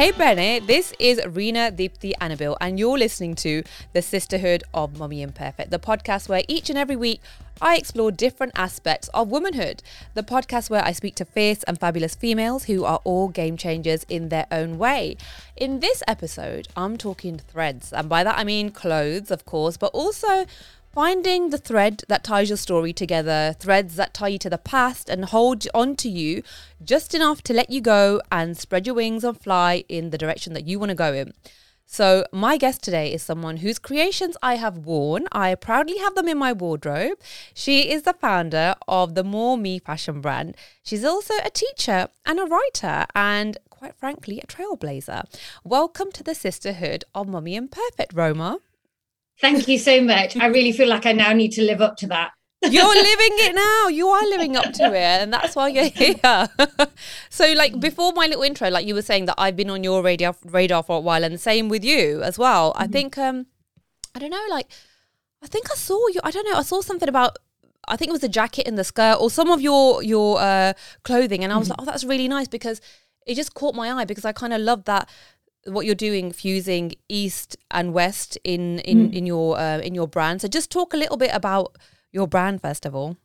Hey Bennett, this is Reena Deepthi Annabelle, and you're listening to The Sisterhood of Mummy Imperfect, the podcast where each and every week I explore different aspects of womanhood. The podcast where I speak to fierce and fabulous females who are all game changers in their own way. In this episode, I'm talking threads, and by that I mean clothes, of course, but also Finding the thread that ties your story together, threads that tie you to the past and hold on to you just enough to let you go and spread your wings and fly in the direction that you want to go in. So, my guest today is someone whose creations I have worn. I proudly have them in my wardrobe. She is the founder of the More Me fashion brand. She's also a teacher and a writer, and quite frankly, a trailblazer. Welcome to the sisterhood of Mummy Imperfect, Roma. Thank you so much. I really feel like I now need to live up to that. you're living it now. You are living up to it, and that's why you're here. so, like before my little intro, like you were saying that I've been on your radar radar for a while, and the same with you as well. Mm-hmm. I think, um, I don't know, like I think I saw you. I don't know. I saw something about. I think it was the jacket and the skirt, or some of your your uh, clothing, and I was mm-hmm. like, oh, that's really nice because it just caught my eye because I kind of love that what you're doing fusing east and west in in mm. in your uh, in your brand. So just talk a little bit about your brand first of all.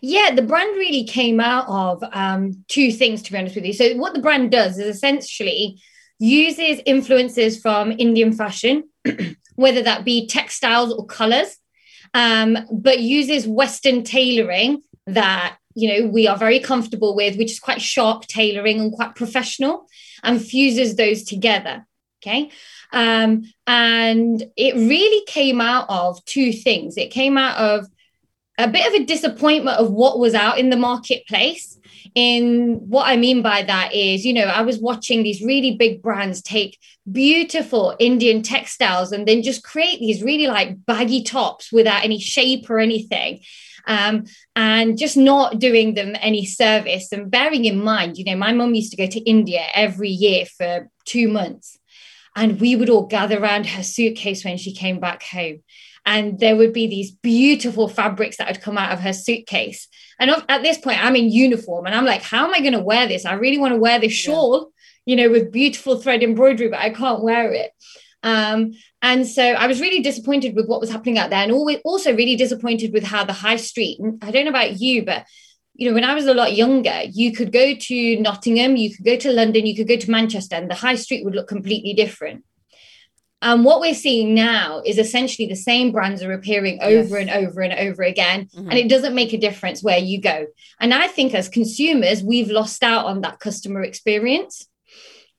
Yeah the brand really came out of um, two things to be honest with you. So what the brand does is essentially uses influences from indian fashion whether that be textiles or colors um, but uses western tailoring that you know we are very comfortable with which is quite sharp tailoring and quite professional and fuses those together. Okay. Um, and it really came out of two things. It came out of a bit of a disappointment of what was out in the marketplace. In what I mean by that is, you know, I was watching these really big brands take beautiful Indian textiles and then just create these really like baggy tops without any shape or anything um, and just not doing them any service. And bearing in mind, you know, my mum used to go to India every year for two months, and we would all gather around her suitcase when she came back home. And there would be these beautiful fabrics that would come out of her suitcase. And at this point, I'm in uniform and I'm like, how am I going to wear this? I really want to wear this shawl, you know, with beautiful thread embroidery, but I can't wear it. Um, and so I was really disappointed with what was happening out there, and always also really disappointed with how the high street. I don't know about you, but you know, when I was a lot younger, you could go to Nottingham, you could go to London, you could go to Manchester, and the high street would look completely different. And what we're seeing now is essentially the same brands are appearing over yes. and over and over again. Mm-hmm. And it doesn't make a difference where you go. And I think as consumers, we've lost out on that customer experience.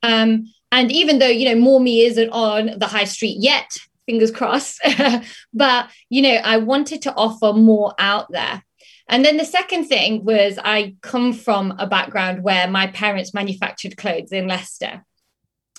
Um, and even though, you know, More Me isn't on the high street yet, fingers crossed, but, you know, I wanted to offer more out there. And then the second thing was I come from a background where my parents manufactured clothes in Leicester,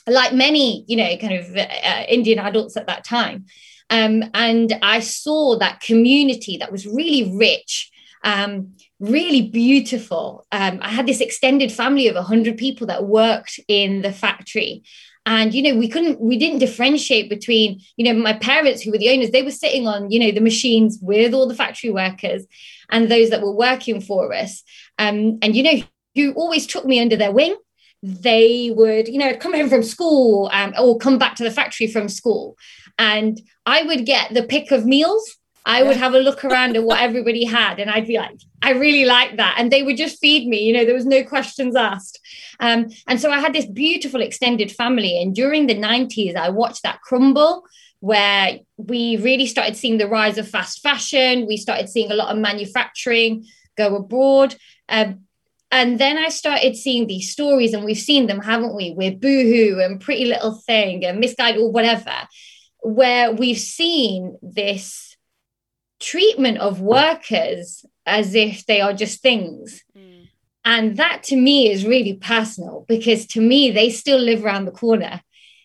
like many, you know, kind of uh, Indian adults at that time. Um, and I saw that community that was really rich um, really beautiful. Um, I had this extended family of 100 people that worked in the factory. And, you know, we couldn't, we didn't differentiate between, you know, my parents who were the owners, they were sitting on, you know, the machines with all the factory workers and those that were working for us. Um, and, you know, who always took me under their wing. They would, you know, come home from school um, or come back to the factory from school. And I would get the pick of meals I would have a look around at what everybody had, and I'd be like, I really like that. And they would just feed me, you know, there was no questions asked. Um, and so I had this beautiful extended family. And during the 90s, I watched that crumble where we really started seeing the rise of fast fashion. We started seeing a lot of manufacturing go abroad. Um, and then I started seeing these stories, and we've seen them, haven't we, with Boohoo and Pretty Little Thing and Missguided or whatever, where we've seen this treatment of workers as if they are just things. Mm. And that to me is really personal because to me, they still live around the corner.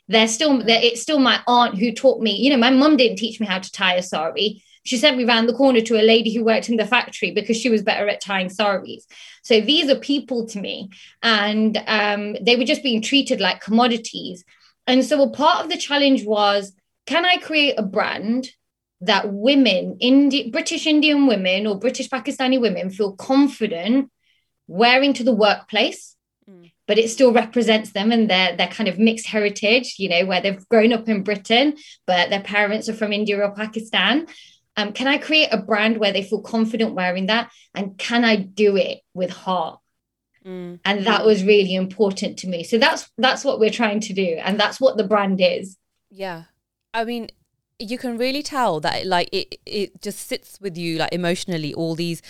They're still, they're, it's still my aunt who taught me, you know, my mum didn't teach me how to tie a sari. She sent me around the corner to a lady who worked in the factory because she was better at tying saris. So these are people to me. And um, they were just being treated like commodities. And so a part of the challenge was can I create a brand that women, Indi- British Indian women or British Pakistani women, feel confident wearing to the workplace mm. but it still represents them and their their kind of mixed heritage, you know, where they've grown up in Britain, but their parents are from India or Pakistan. Um, can I create a brand where they feel confident wearing that? And can I do it with heart? Mm. And that was really important to me. So that's that's what we're trying to do, and that's what the brand is. Yeah, I mean, you can really tell that like it it just sits with you like emotionally all these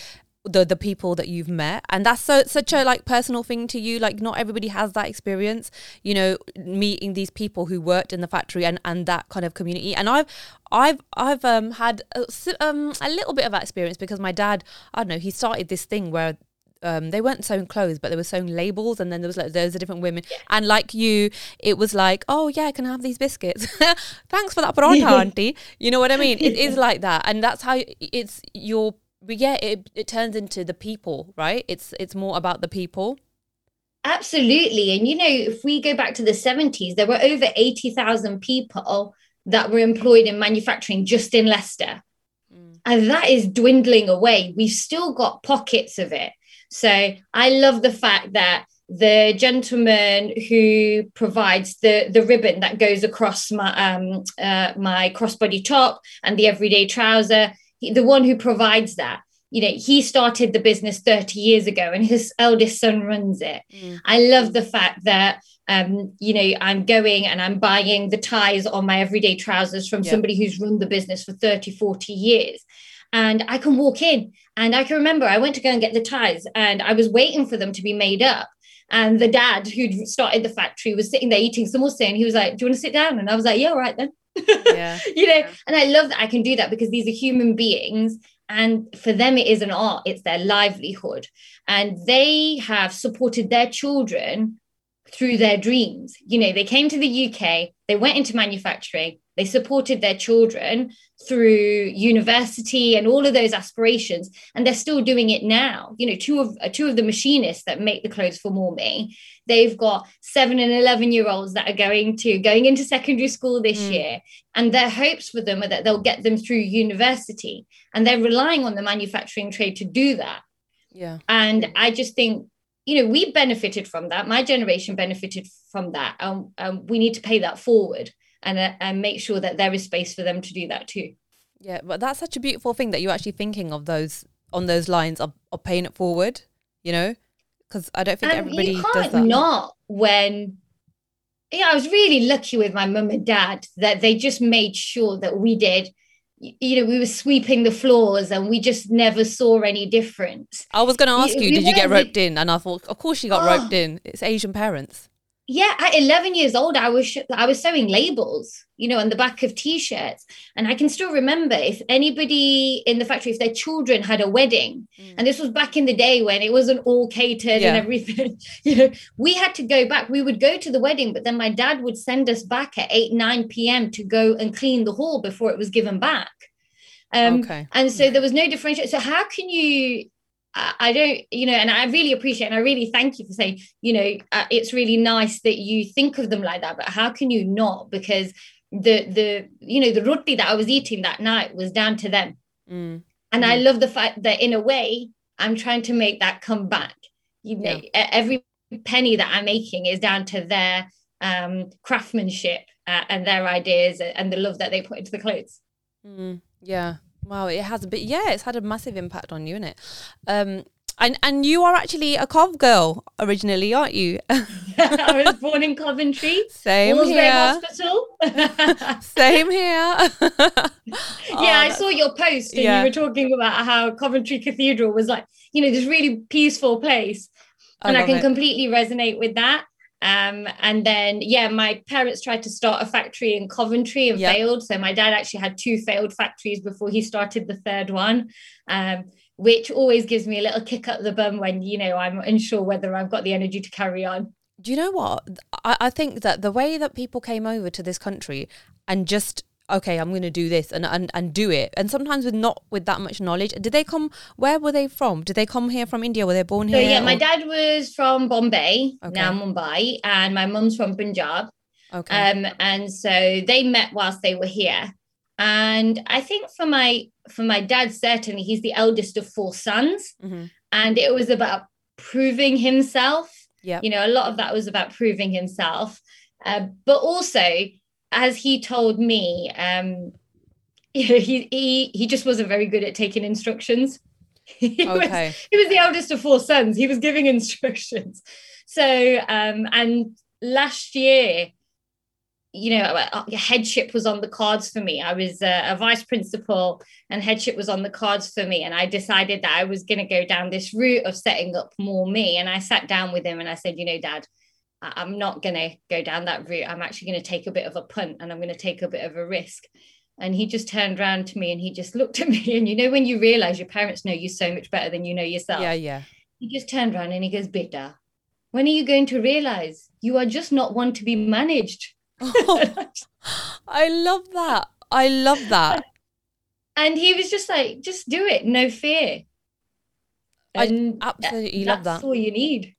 the the people that you've met. And that's so such a like personal thing to you. Like not everybody has that experience you know meeting these people who worked in the factory and and that kind of community. And i've i've i've um had a, um a little bit of that experience because my dad i don't know he started this thing where um, they weren't sewing clothes, but they were sewing labels, and then there was like there's a different women, and like you, it was like, oh yeah, I can have these biscuits. Thanks for that paratha, auntie. You know what I mean? It is like that, and that's how it's your yeah. It it turns into the people, right? It's it's more about the people. Absolutely, and you know, if we go back to the seventies, there were over eighty thousand people that were employed in manufacturing just in Leicester. Mm. And that is dwindling away. We've still got pockets of it so I love the fact that the gentleman who provides the the ribbon that goes across my um uh, my crossbody top and the everyday trouser, he, the one who provides that you know he started the business 30 years ago and his eldest son runs it mm. i love the fact that um, you know i'm going and i'm buying the ties on my everyday trousers from yep. somebody who's run the business for 30 40 years and I can walk in. And I can remember I went to go and get the ties and I was waiting for them to be made up. And the dad who'd started the factory was sitting there eating samosa and he was like, Do you want to sit down? And I was like, Yeah, all right then. Yeah. you know, and I love that I can do that because these are human beings and for them it is an art it's their livelihood and they have supported their children through their dreams you know they came to the uk they went into manufacturing they supported their children through university and all of those aspirations, and they're still doing it now. You know, two of two of the machinists that make the clothes for More Me, they've got seven and eleven year olds that are going to going into secondary school this mm. year, and their hopes for them are that they'll get them through university, and they're relying on the manufacturing trade to do that. Yeah, and I just think you know we benefited from that my generation benefited from that and um, we need to pay that forward and uh, and make sure that there is space for them to do that too. Yeah, but that's such a beautiful thing that you're actually thinking of those on those lines of, of paying it forward. You know, because I don't think and everybody you can't. Not when. Yeah, I was really lucky with my mum and dad that they just made sure that we did you know, we were sweeping the floors and we just never saw any difference. I was going to ask you, you did you get roped in? And I thought, of course, you got oh, roped in. It's Asian parents yeah at 11 years old i was i was sewing labels you know on the back of t-shirts and i can still remember if anybody in the factory if their children had a wedding mm. and this was back in the day when it wasn't all catered yeah. and everything you know we had to go back we would go to the wedding but then my dad would send us back at 8 9 p.m to go and clean the hall before it was given back um, okay. and so there was no differentiation so how can you I don't, you know, and I really appreciate and I really thank you for saying, you know, uh, it's really nice that you think of them like that, but how can you not? Because the the you know the roti that I was eating that night was down to them, mm. and mm. I love the fact that in a way I'm trying to make that come back. You know, yeah. every penny that I'm making is down to their um, craftsmanship uh, and their ideas and the love that they put into the clothes. Mm. Yeah, Wow, it has a bit. Yeah, it's had a massive impact on you, isn't it? Um, and and you are actually a Cov girl originally, aren't you? I was born in Coventry. Same here. Hospital. Same here. yeah, oh, I saw your post and yeah. you were talking about how Coventry Cathedral was like, you know, this really peaceful place. And I, I can it. completely resonate with that. Um, and then, yeah, my parents tried to start a factory in Coventry and yep. failed. So my dad actually had two failed factories before he started the third one, um, which always gives me a little kick up the bum when, you know, I'm unsure whether I've got the energy to carry on. Do you know what? I, I think that the way that people came over to this country and just okay, I'm going to do this and, and and do it. And sometimes with not with that much knowledge. Did they come? Where were they from? Did they come here from India? Were they born here? So, yeah, or? my dad was from Bombay, okay. now Mumbai, and my mum's from Punjab. Okay. Um, and so they met whilst they were here. And I think for my for my dad, certainly he's the eldest of four sons, mm-hmm. and it was about proving himself Yeah. You know, a lot of that was about proving himself. Uh, but also, as he told me, um, you know, he, he he just wasn't very good at taking instructions. he, Okay. was, he was the eldest of four sons. He was giving instructions. So, um, and last year, you know, uh, headship was on the cards for me. I was uh, a vice principal, and headship was on the cards for me. And I decided that I was going to go down this route of setting up more me. And I sat down with him and I said, you know, Dad, I'm not going to go down that route. I'm actually going to take a bit of a punt and I'm going to take a bit of a risk. And he just turned around to me and he just looked at me. And you know, when you realize your parents know you so much better than you know yourself, Yeah, yeah. he just turned around and he goes, Bidda, when are you going to realize you are just not one to be managed? Oh, I love that. I love that. and he was just like, just do it, no fear. I And absolutely that- love that's all you need.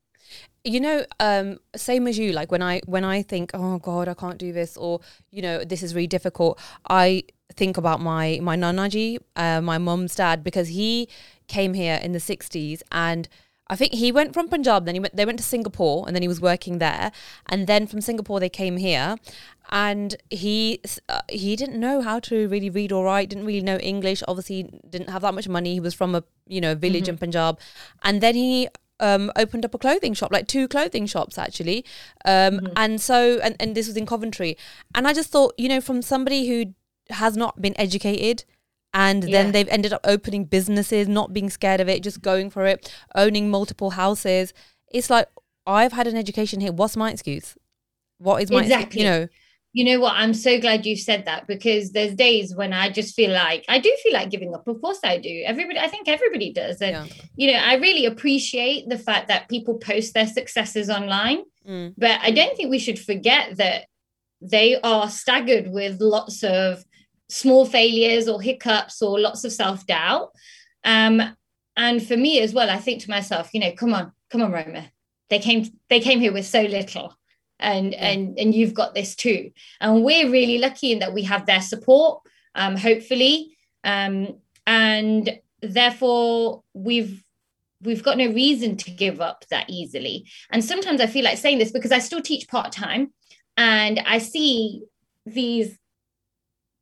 You know um same as you like when i when i think oh god i can't do this or you know this is really difficult i think about my my nanaji uh, my mum's dad because he came here in the 60s and I think he went from Punjab, then he went. They went to Singapore, and then he was working there. And then from Singapore, they came here, and he uh, he didn't know how to really read or write. Didn't really know English. Obviously, didn't have that much money. He was from a you know village in Punjab, and then he um, opened up a clothing shop, like two clothing shops actually. Um, And so, and, and this was in Coventry. And I just thought, you know, from somebody who has not been educated and then Yeah. they've ended up opening businesses, not being scared of it, just going for it, owning multiple houses. It's like, I've had an education here. What's my excuse? What is my excuse? Exactly. You know, You know what? I'm so glad you said that because there's days when I just feel like I do feel like giving up. Of course I do. Everybody, I think everybody does. And, Yeah. you know, I really appreciate the fact that people post their successes online. Mm. But I don't think we should forget that they are staggered with lots of small failures or hiccups or lots of self doubt. Um, and for me as well, I think to myself, you know, come on, come on, Roma. They came, they came here with so little, and Yeah. and and you've got this too. And we're really lucky in that we have their support, um, hopefully, um, and therefore we've we've got no reason to give up that easily. And sometimes I feel like saying this because I still teach part time, and I see these,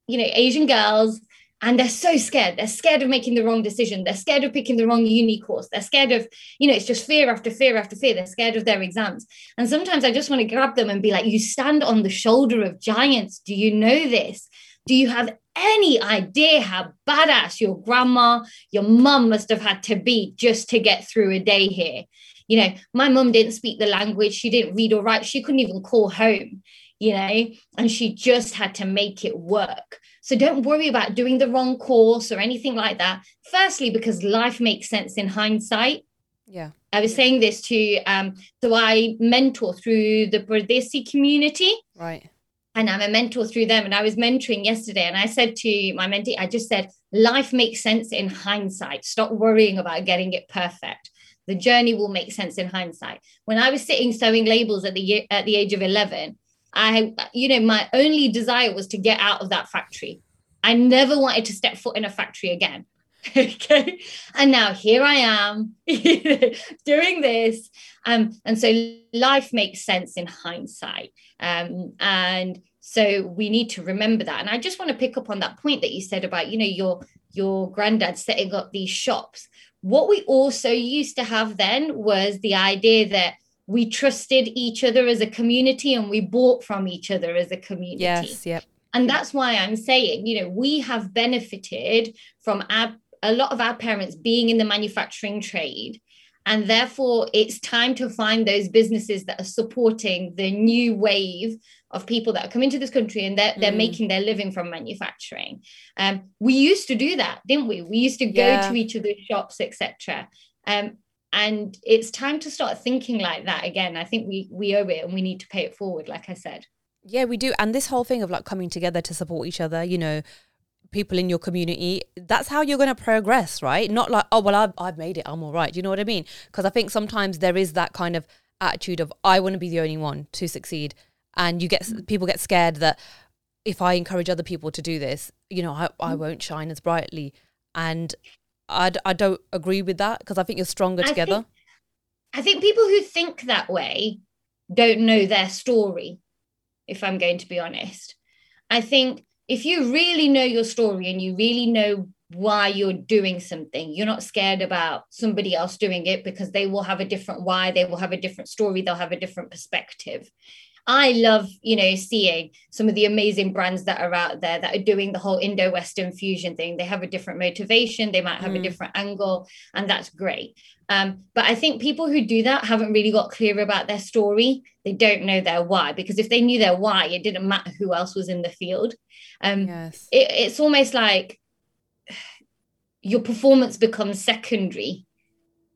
you know, Asian girls, and they're so scared. They're scared of making the wrong decision. They're scared of picking the wrong uni course. They're scared of, you know, it's just fear after fear after fear. They're scared of their exams. And sometimes I just want to grab them and be like, you stand on the shoulder of giants. Do you know this? Do you have any idea how badass your grandma, your mum must have had to be just to get through a day here? You know, my mum didn't speak the language. She didn't read or write. She couldn't even call home, you know, and she just had to make it work. So don't worry about doing the wrong course or anything like that. Firstly, because life makes sense in hindsight. yeah. I was saying this to, um, so I mentor through the Bradesi community Right. and I'm a mentor through them. And I was mentoring yesterday, and I said to my mentee, I just said, life makes sense in hindsight. Stop worrying about getting it perfect. The journey will make sense in hindsight. When I was sitting sewing labels at the year, at the age of 11, I, you know, my only desire was to get out of that factory. I never wanted to step foot in a factory again. okay. And now here I am doing this. Um, and so life makes sense in hindsight. Um, and so we need to remember that. And I just want to pick up on that point that you said about, you know, your your granddad setting up these shops. What we also used to have then was the idea that we trusted each other as a community and we bought from each other as a community. Yes. Yep. And that's why I'm saying, you know, we have benefited from our, a lot of our parents being in the manufacturing trade. And therefore, it's time to find those businesses that are supporting the new wave of people that are coming to this country and they're, they're Mm. making their living from manufacturing. Um, we used to do that, didn't we? We used to go Yeah. to each other's shops, etc. Um, and it's time to start thinking like that again. I think we we owe it and we need to pay it forward, like I said. Yeah, we do. And this whole thing of like coming together to support each other, you know, people in your community, that's how you're going to progress, right? Not like, oh, well, I've, I've made it. I'm all right. You know what I mean? Because I think sometimes there is that kind of attitude of, I want to be the only one to succeed. And you get, mm. people get scared that if I encourage other people to do this, you know, I, I mm. won't shine as brightly. And I, I don't agree with that because I think you're stronger I together. think- I think people who think that way don't know their story, if I'm going to be honest. I think if you really know your story and you really know why you're doing something, you're not scared about somebody else doing it because they will have a different why, they will have a different story, they'll have a different perspective. I love, you know, seeing some of the amazing brands that are out there that are doing the whole Indo-Western fusion thing. They have a different motivation, they might have mm. a different angle, and that's great. Um, but I think people who do that haven't really got clear about their story. They don't know their why because if they knew their why, it didn't matter who else was in the field. Um, yes. It, it's almost like your performance becomes secondary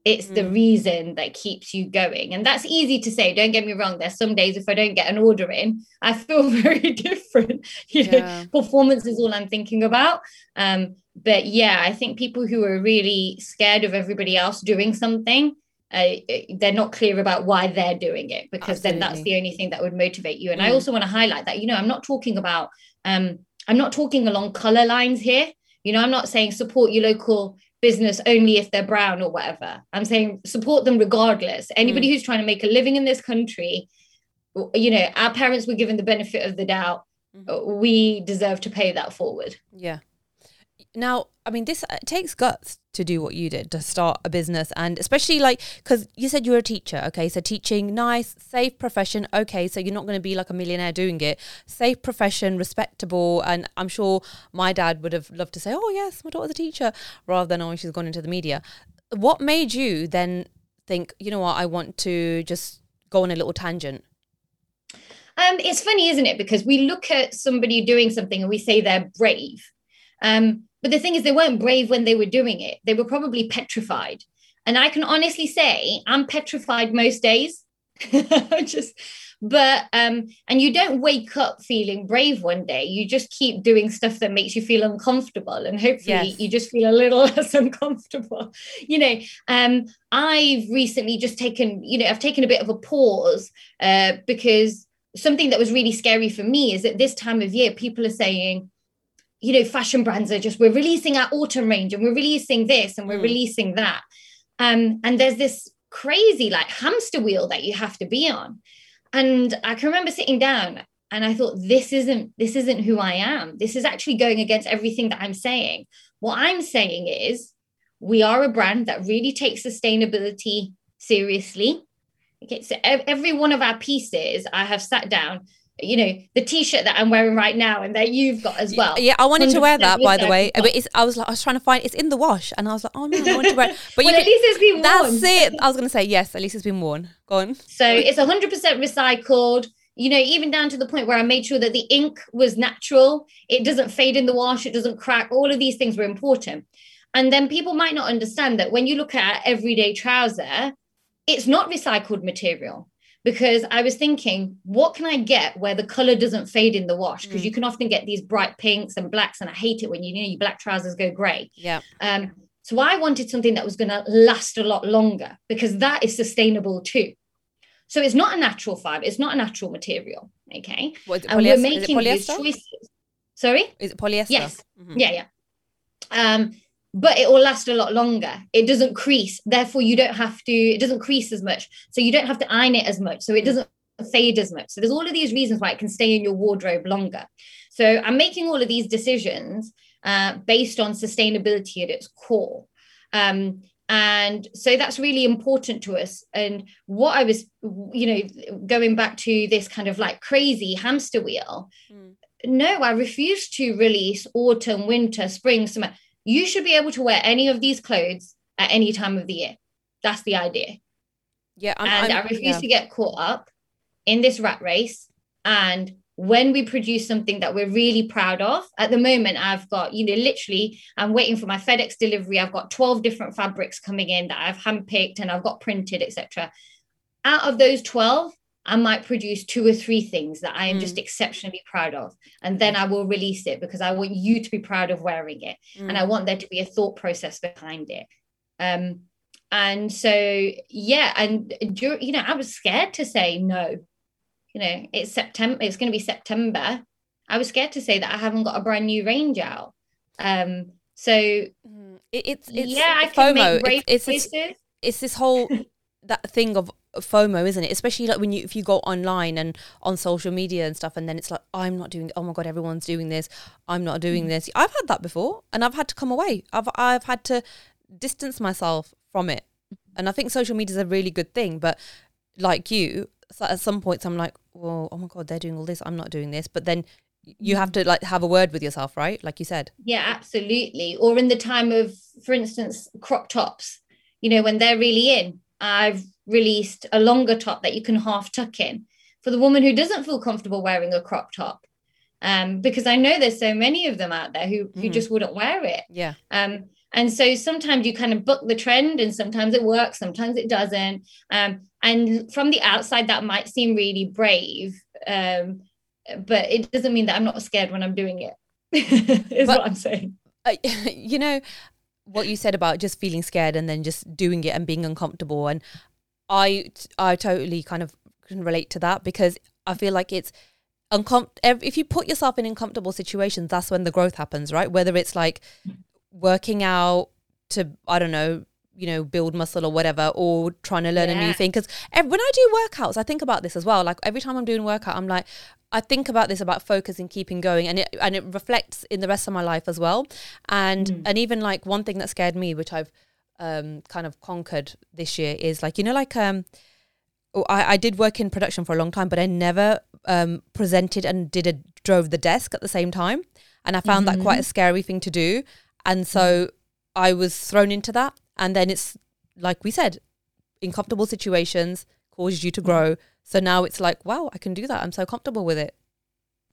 it's mm. the reason that keeps you going and that's easy to say don't get me wrong there's some days if i don't get an order in i feel very different you yeah. know performance is all i'm thinking about um but yeah i think people who are really scared of everybody else doing something uh, they're not clear about why they're doing it because Absolutely. then that's the only thing that would motivate you and mm. i also want to highlight that you know i'm not talking about um i'm not talking along color lines here you know i'm not saying support your local business only if they're brown or whatever. I'm saying support them regardless. Anybody mm. who's trying to make a living in this country, you know, our parents were given the benefit of the doubt. Mm-hmm. We deserve to pay that forward. Yeah. Now, I mean, this takes guts to do what you did to start a business, and especially like because you said you were a teacher. Okay, so teaching, nice, safe profession. Okay, so you're not going to be like a millionaire doing it. Safe profession, respectable, and I'm sure my dad would have loved to say, "Oh yes, my daughter's a teacher," rather than "Oh, she's gone into the media." What made you then think, you know what, I want to just go on a little tangent? Um, it's funny, isn't it? Because we look at somebody doing something and we say they're brave. Um, but the thing is, they weren't brave when they were doing it. They were probably petrified. And I can honestly say I'm petrified most days. just but um and you don't wake up feeling brave one day you just keep doing stuff that makes you feel uncomfortable and hopefully yes. you just feel a little less uncomfortable you know um i've recently just taken you know i've taken a bit of a pause uh because something that was really scary for me is at this time of year people are saying you know, fashion brands are just, we're releasing our autumn range and we're releasing this and we're mm. releasing that. Um, and there's this crazy like hamster wheel that you have to be on. And I can remember sitting down and I thought, this isn't, this isn't who I am. This is actually going against everything that I'm saying. What I'm saying is we are a brand that really takes sustainability seriously. Okay, so every one of our pieces, I have sat down you know the t-shirt that i'm wearing right now and that you've got as well. yeah i wanted to wear that by the way but it's i was like i was trying to find it's in the wash and i was like oh no i want to wear it. But well, at least it's been worn. that's it. I was going to say yes at least it's been worn. Go on. So it's 100% recycled. You know even down to the point where i made sure that the ink was natural. It doesn't fade in the wash. It doesn't crack. All of these things were important. And then people might not understand that when you look at everyday trouser it's not recycled material because I was thinking, what can I get where the color doesn't fade in the wash? Because mm. you can often get these bright pinks and blacks, and I hate it when you, you know your black trousers go grey. Yeah. Um, so I wanted something that was going to last a lot longer because that is sustainable too. So it's not a natural fiber, it's not a natural material. Okay. What, and we're making these choices. Sorry? Is it polyester? Yes. Mm-hmm. Yeah, yeah. Um, but it will last a lot longer. It doesn't crease. Therefore, you don't have to, it doesn't crease as much. So you don't have to iron it as much. So it doesn't fade as much. So there's all of these reasons why it can stay in your wardrobe longer. So I'm making all of these decisions uh, based on sustainability at its core. Um, and so that's really important to us. And what I was, you know, going back to this kind of like crazy hamster wheel. Mm. No, I refuse to release autumn, winter, spring, summer you should be able to wear any of these clothes at any time of the year. That's the idea. Yeah. I'm, and I'm, i refuse yeah. to get caught up in this rat race. And when we produce something that we're really proud of, at the moment, I've got, you know, literally, I'm waiting for my FedEx delivery. I've got 12 different fabrics coming in that I've handpicked and I've got printed, etc. Out of those 12, I might produce two or three things that I am mm. just exceptionally proud of. And then I will release it because I want you to be proud of wearing it. Mm. And I want there to be a thought process behind it. Um, and so, yeah, and you know, I was scared to say no. You know, it's September, it's going to be September. I was scared to say that I haven't got a brand new range out. Um, so mm. it, it's, it's yeah, I can FOMO. make great it's, it's, it's this whole that thing of FOMO, isn't it? Especially like when you if you go online and on social media and stuff, and then it's like I'm not doing. Oh my god, everyone's doing this. I'm not doing mm. this. I've had that before, and I've had to come away. I've I've had to distance myself from it, and I think social media is a really good thing. But like you, at some points, I'm like, well, oh my god, they're doing all this. I'm not doing this. But then you have to like have a word with yourself, right? Like you said. Yeah, absolutely. Or in the time of, for instance, crop tops. You know, when they're really in, I've released a longer top that you can half tuck in for the woman who doesn't feel comfortable wearing a crop top. Um, because I know there's so many of them out there who who mm-hmm. just wouldn't wear it. Yeah. Um, and so sometimes you kind of book the trend, and sometimes it works, sometimes it doesn't. Um, and from the outside, that might seem really brave, um, but it doesn't mean that I'm not scared when I'm doing it. is but, what I'm saying. Uh, you know, what you said about just feeling scared and then just doing it and being uncomfortable and i i totally kind of can relate to that because i feel like it's uncom- if you put yourself in uncomfortable situations that's when the growth happens right? Whether it's like working out to i don't know you know build muscle or whatever or trying to learn yeah. a new thing because when i do workouts i think about this as well like every time i'm doing workout i'm like i think about this about focus and keeping going and it and it reflects in the rest of my life as well and mm. and even like one thing that scared me which i've um kind of conquered this year is like you know like um oh, I, I did work in production for a long time but i never um presented and did a drove the desk at the same time and i found mm-hmm. that quite a scary thing to do and so mm. I was thrown into that and then it's like we said, uncomfortable situations causes you to grow. So now it's like, wow, I can do that. I'm so comfortable with it.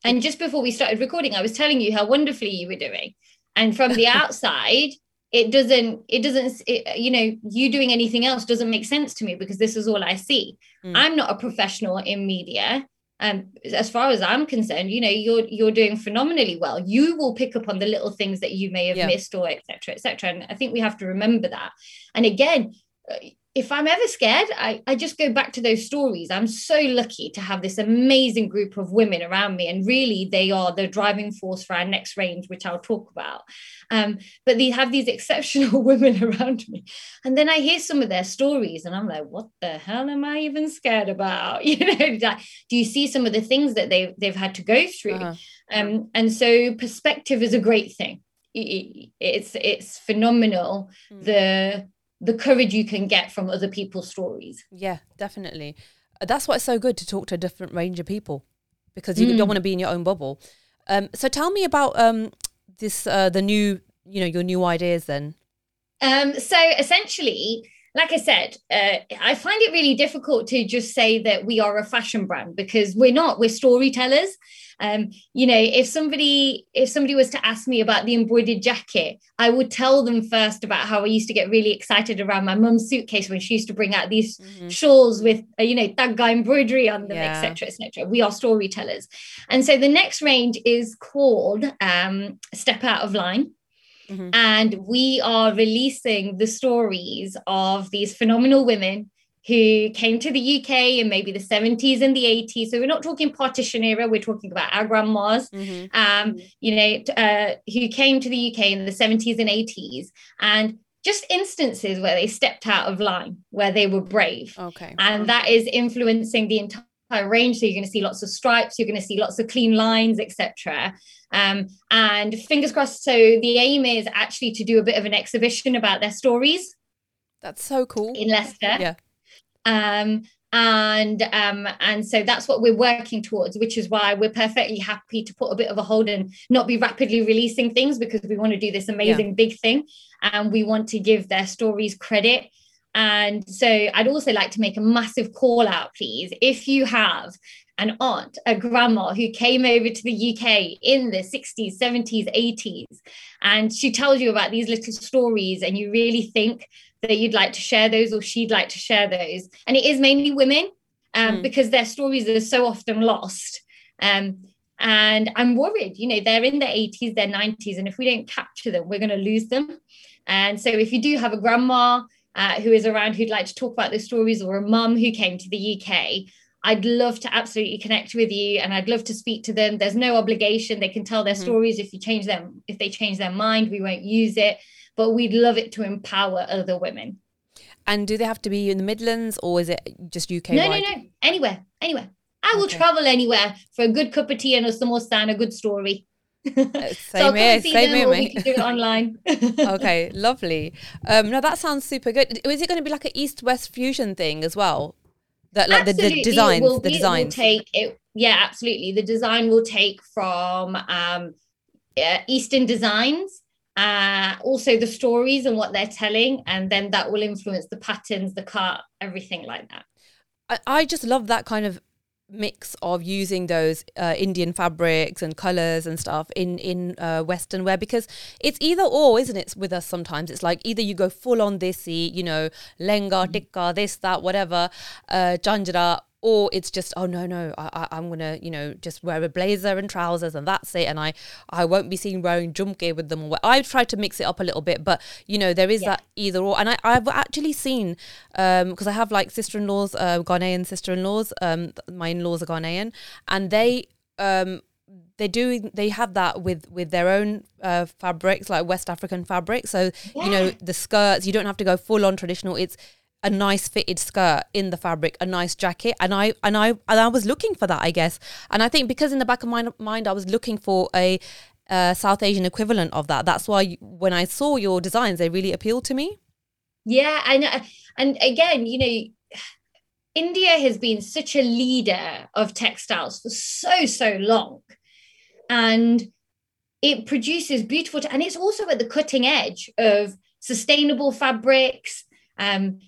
And just before we started recording, I was telling you how wonderfully you were doing. And from the outside, it doesn't, it doesn't, it, you know, you doing anything else doesn't make sense to me because this is all I see. Mm. I'm not a professional in media um, as far as I'm concerned, you know, you're you're doing phenomenally well. You will pick up on the little things that you may have yeah. missed, or etc. etc. And I think we have to remember that. And again, uh, if I'm ever scared, I, I just go back to those stories. I'm so lucky to have this amazing group of women around me. And really, they are the driving force for our next range, which I'll talk about. Um, but they have these exceptional women around me. And then I hear some of their stories and I'm like, what the hell am I even scared about? You know, do you see some of the things that they've, they've had to go through? Uh-huh. Um, and so perspective is a great thing. It's, it's phenomenal. Mm. The, the courage you can get from other people's stories. Yeah, definitely. That's why it's so good to talk to a different range of people because you mm. don't want to be in your own bubble. Um, so tell me about um, this, uh, the new, you know, your new ideas then. Um, so essentially, like I said, uh, I find it really difficult to just say that we are a fashion brand because we're not. We're storytellers. Um, you know, if somebody if somebody was to ask me about the embroidered jacket, I would tell them first about how I used to get really excited around my mum's suitcase when she used to bring out these mm-hmm. shawls with uh, you know tagga embroidery on them, etc., yeah. etc. Et we are storytellers, and so the next range is called um, Step Out of Line. Mm-hmm. And we are releasing the stories of these phenomenal women who came to the UK in maybe the 70s and the 80s. So we're not talking partition era, we're talking about our grandmas, mm-hmm. um, you know, uh, who came to the UK in the 70s and 80s. And just instances where they stepped out of line, where they were brave. Okay. And that is influencing the entire range. So you're going to see lots of stripes, you're going to see lots of clean lines, etc. Um, and fingers crossed. So the aim is actually to do a bit of an exhibition about their stories. That's so cool. In Leicester. Yeah um, and um, and so that's what we're working towards which is why we're perfectly happy to put a bit of a hold and not be rapidly releasing things because we want to do this amazing yeah. big thing and we want to give their stories credit and so i'd also like to make a massive call out please if you have an aunt, a grandma who came over to the UK in the 60s, 70s, 80s, and she tells you about these little stories, and you really think that you'd like to share those or she'd like to share those. And it is mainly women um, mm. because their stories are so often lost. Um, and I'm worried, you know, they're in their 80s, their 90s, and if we don't capture them, we're going to lose them. And so if you do have a grandma uh, who is around who'd like to talk about their stories or a mum who came to the UK, I'd love to absolutely connect with you and I'd love to speak to them. There's no obligation. They can tell their mm-hmm. stories. If you change them, if they change their mind, we won't use it but we'd love it to empower other women. And do they have to be in the Midlands or is it just UK? No, no, no. Anywhere, anywhere. I will okay. travel anywhere for a good cup of tea and a samosa and a good story. Uh, same here, same here, mate. We can do it online. okay, lovely. Um, no, that sounds super good. Is it going to be like an East-West fusion thing as well? That like the, the, designs, will, the designs. take it. Yeah, absolutely. The design will take from um, Eastern designs, uh, also the stories and what they're telling, and then that will influence the patterns, the cut, everything like that. I, I just love that kind of mix of using those uh, Indian fabrics and colors and stuff in in uh, Western wear because it's either or, isn't it? With us sometimes, it's like either you go full on desi, you know, lenga, mm-hmm. tikka, this, that, whatever, uh, janjara, or it's just oh no no I, I, am gonna you know just wear a blazer and trousers and that's it and I I won't be seen wearing jump gear with them I've tried to mix it up a little bit but you know there is yeah. that either or and I, I've actually seen um because I have like sister-in-laws uh, Ghanaian sister-in-laws um my in-laws are Ghanaian and they um they do they have that with with their own uh, fabrics like west african fabric so yeah. you know the skirts you don't have to go full on traditional it's a nice fitted skirt in the fabric, a nice jacket, and I and I and I was looking for that, I guess. And I think because in the back of my mind, I was looking for a uh, South Asian equivalent of that. That's why when I saw your designs, they really appealed to me. Yeah, and and again, you know, India has been such a leader of textiles for so so long, and it produces beautiful, and it's also at the cutting edge of sustainable fabrics. Um,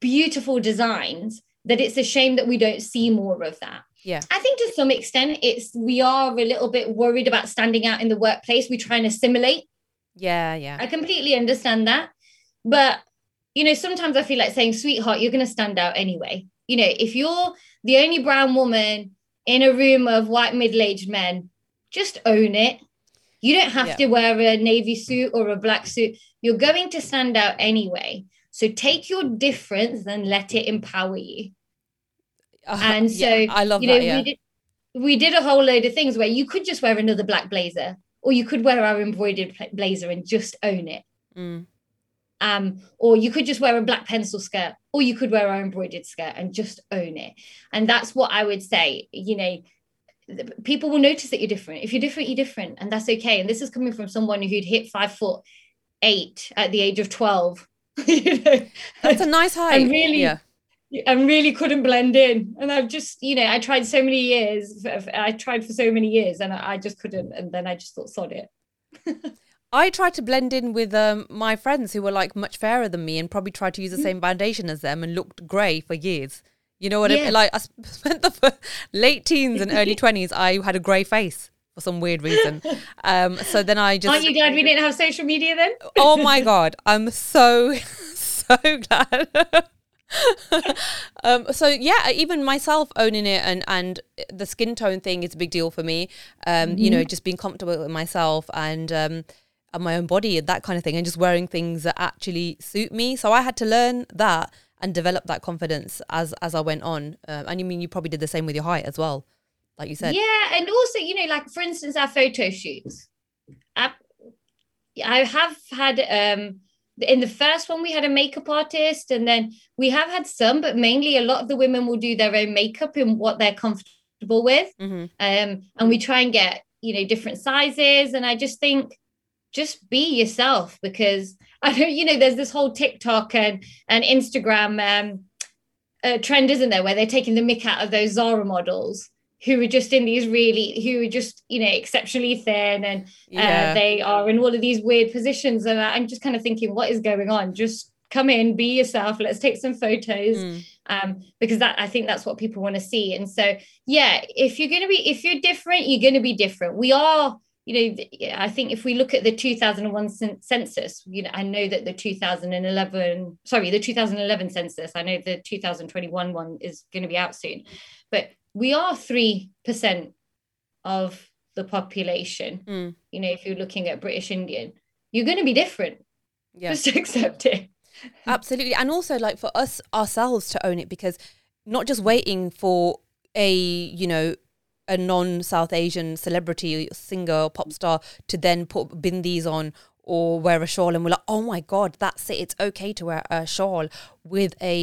beautiful designs that it's a shame that we don't see more of that. Yeah. I think to some extent it's we are a little bit worried about standing out in the workplace. We try and assimilate. Yeah, yeah. I completely understand that. But you know, sometimes I feel like saying, sweetheart, you're gonna stand out anyway. You know, if you're the only brown woman in a room of white middle-aged men, just own it. You don't have yeah. to wear a navy suit or a black suit. You're going to stand out anyway. So take your difference and let it empower you. Uh, and so yeah, I love you know, that, yeah. we, did, we did a whole load of things where you could just wear another black blazer, or you could wear our embroidered blazer and just own it. Mm. Um, or you could just wear a black pencil skirt, or you could wear our embroidered skirt and just own it. And that's what I would say. You know, people will notice that you're different. If you're different, you're different, and that's okay. And this is coming from someone who'd hit five foot eight at the age of 12 you know? That's a nice height. And really, yeah. and really couldn't blend in. And I've just, you know, I tried so many years. I tried for so many years, and I just couldn't. And then I just thought, sod it. I tried to blend in with um, my friends who were like much fairer than me, and probably tried to use the mm. same foundation as them, and looked grey for years. You know what yeah. I mean? Like I spent the late teens and early twenties. I had a grey face for some weird reason. Um, so then I just aren't you glad we didn't have social media then? oh my god, I'm so so glad. um, so yeah, even myself owning it and and the skin tone thing is a big deal for me. Um, mm-hmm. You know, mm-hmm. just being comfortable with myself and um, and my own body and that kind of thing, and just wearing things that actually suit me. So I had to learn that and develop that confidence as as I went on. Um, and you mean you probably did the same with your height as well like you said. Yeah, and also, you know, like for instance, our photo shoots. I, I have had um in the first one we had a makeup artist, and then we have had some, but mainly a lot of the women will do their own makeup in what they're comfortable with. Mm-hmm. Um, and we try and get you know different sizes, and I just think just be yourself because I don't, you know, there's this whole TikTok and and Instagram um uh, trend, isn't there, where they're taking the mick out of those Zara models who are just in these really who are just you know exceptionally thin and uh, yeah. they are in all of these weird positions. And i'm just kind of thinking what is going on? Just come in be yourself. Let's take some photos mm. um, because that i think that's what people want to see. And so yeah if you're going to be if you're different you're going to be different. We are you know i think if we look at the 2001 census you know i know that the 2011 sorry the 2011 census i know the 2021 one is going to be out soon. But we are 3% of the population. Mm. You know, if you're looking at British Indian, you're going to be different. Yeah. Just accept it. Absolutely. And also, like, for us ourselves to own it, because not just waiting for a, you know, a non South Asian celebrity, singer, pop star to then put bindis on or wear a shawl and we're like, oh my God, that's it. It's okay to wear a shawl with a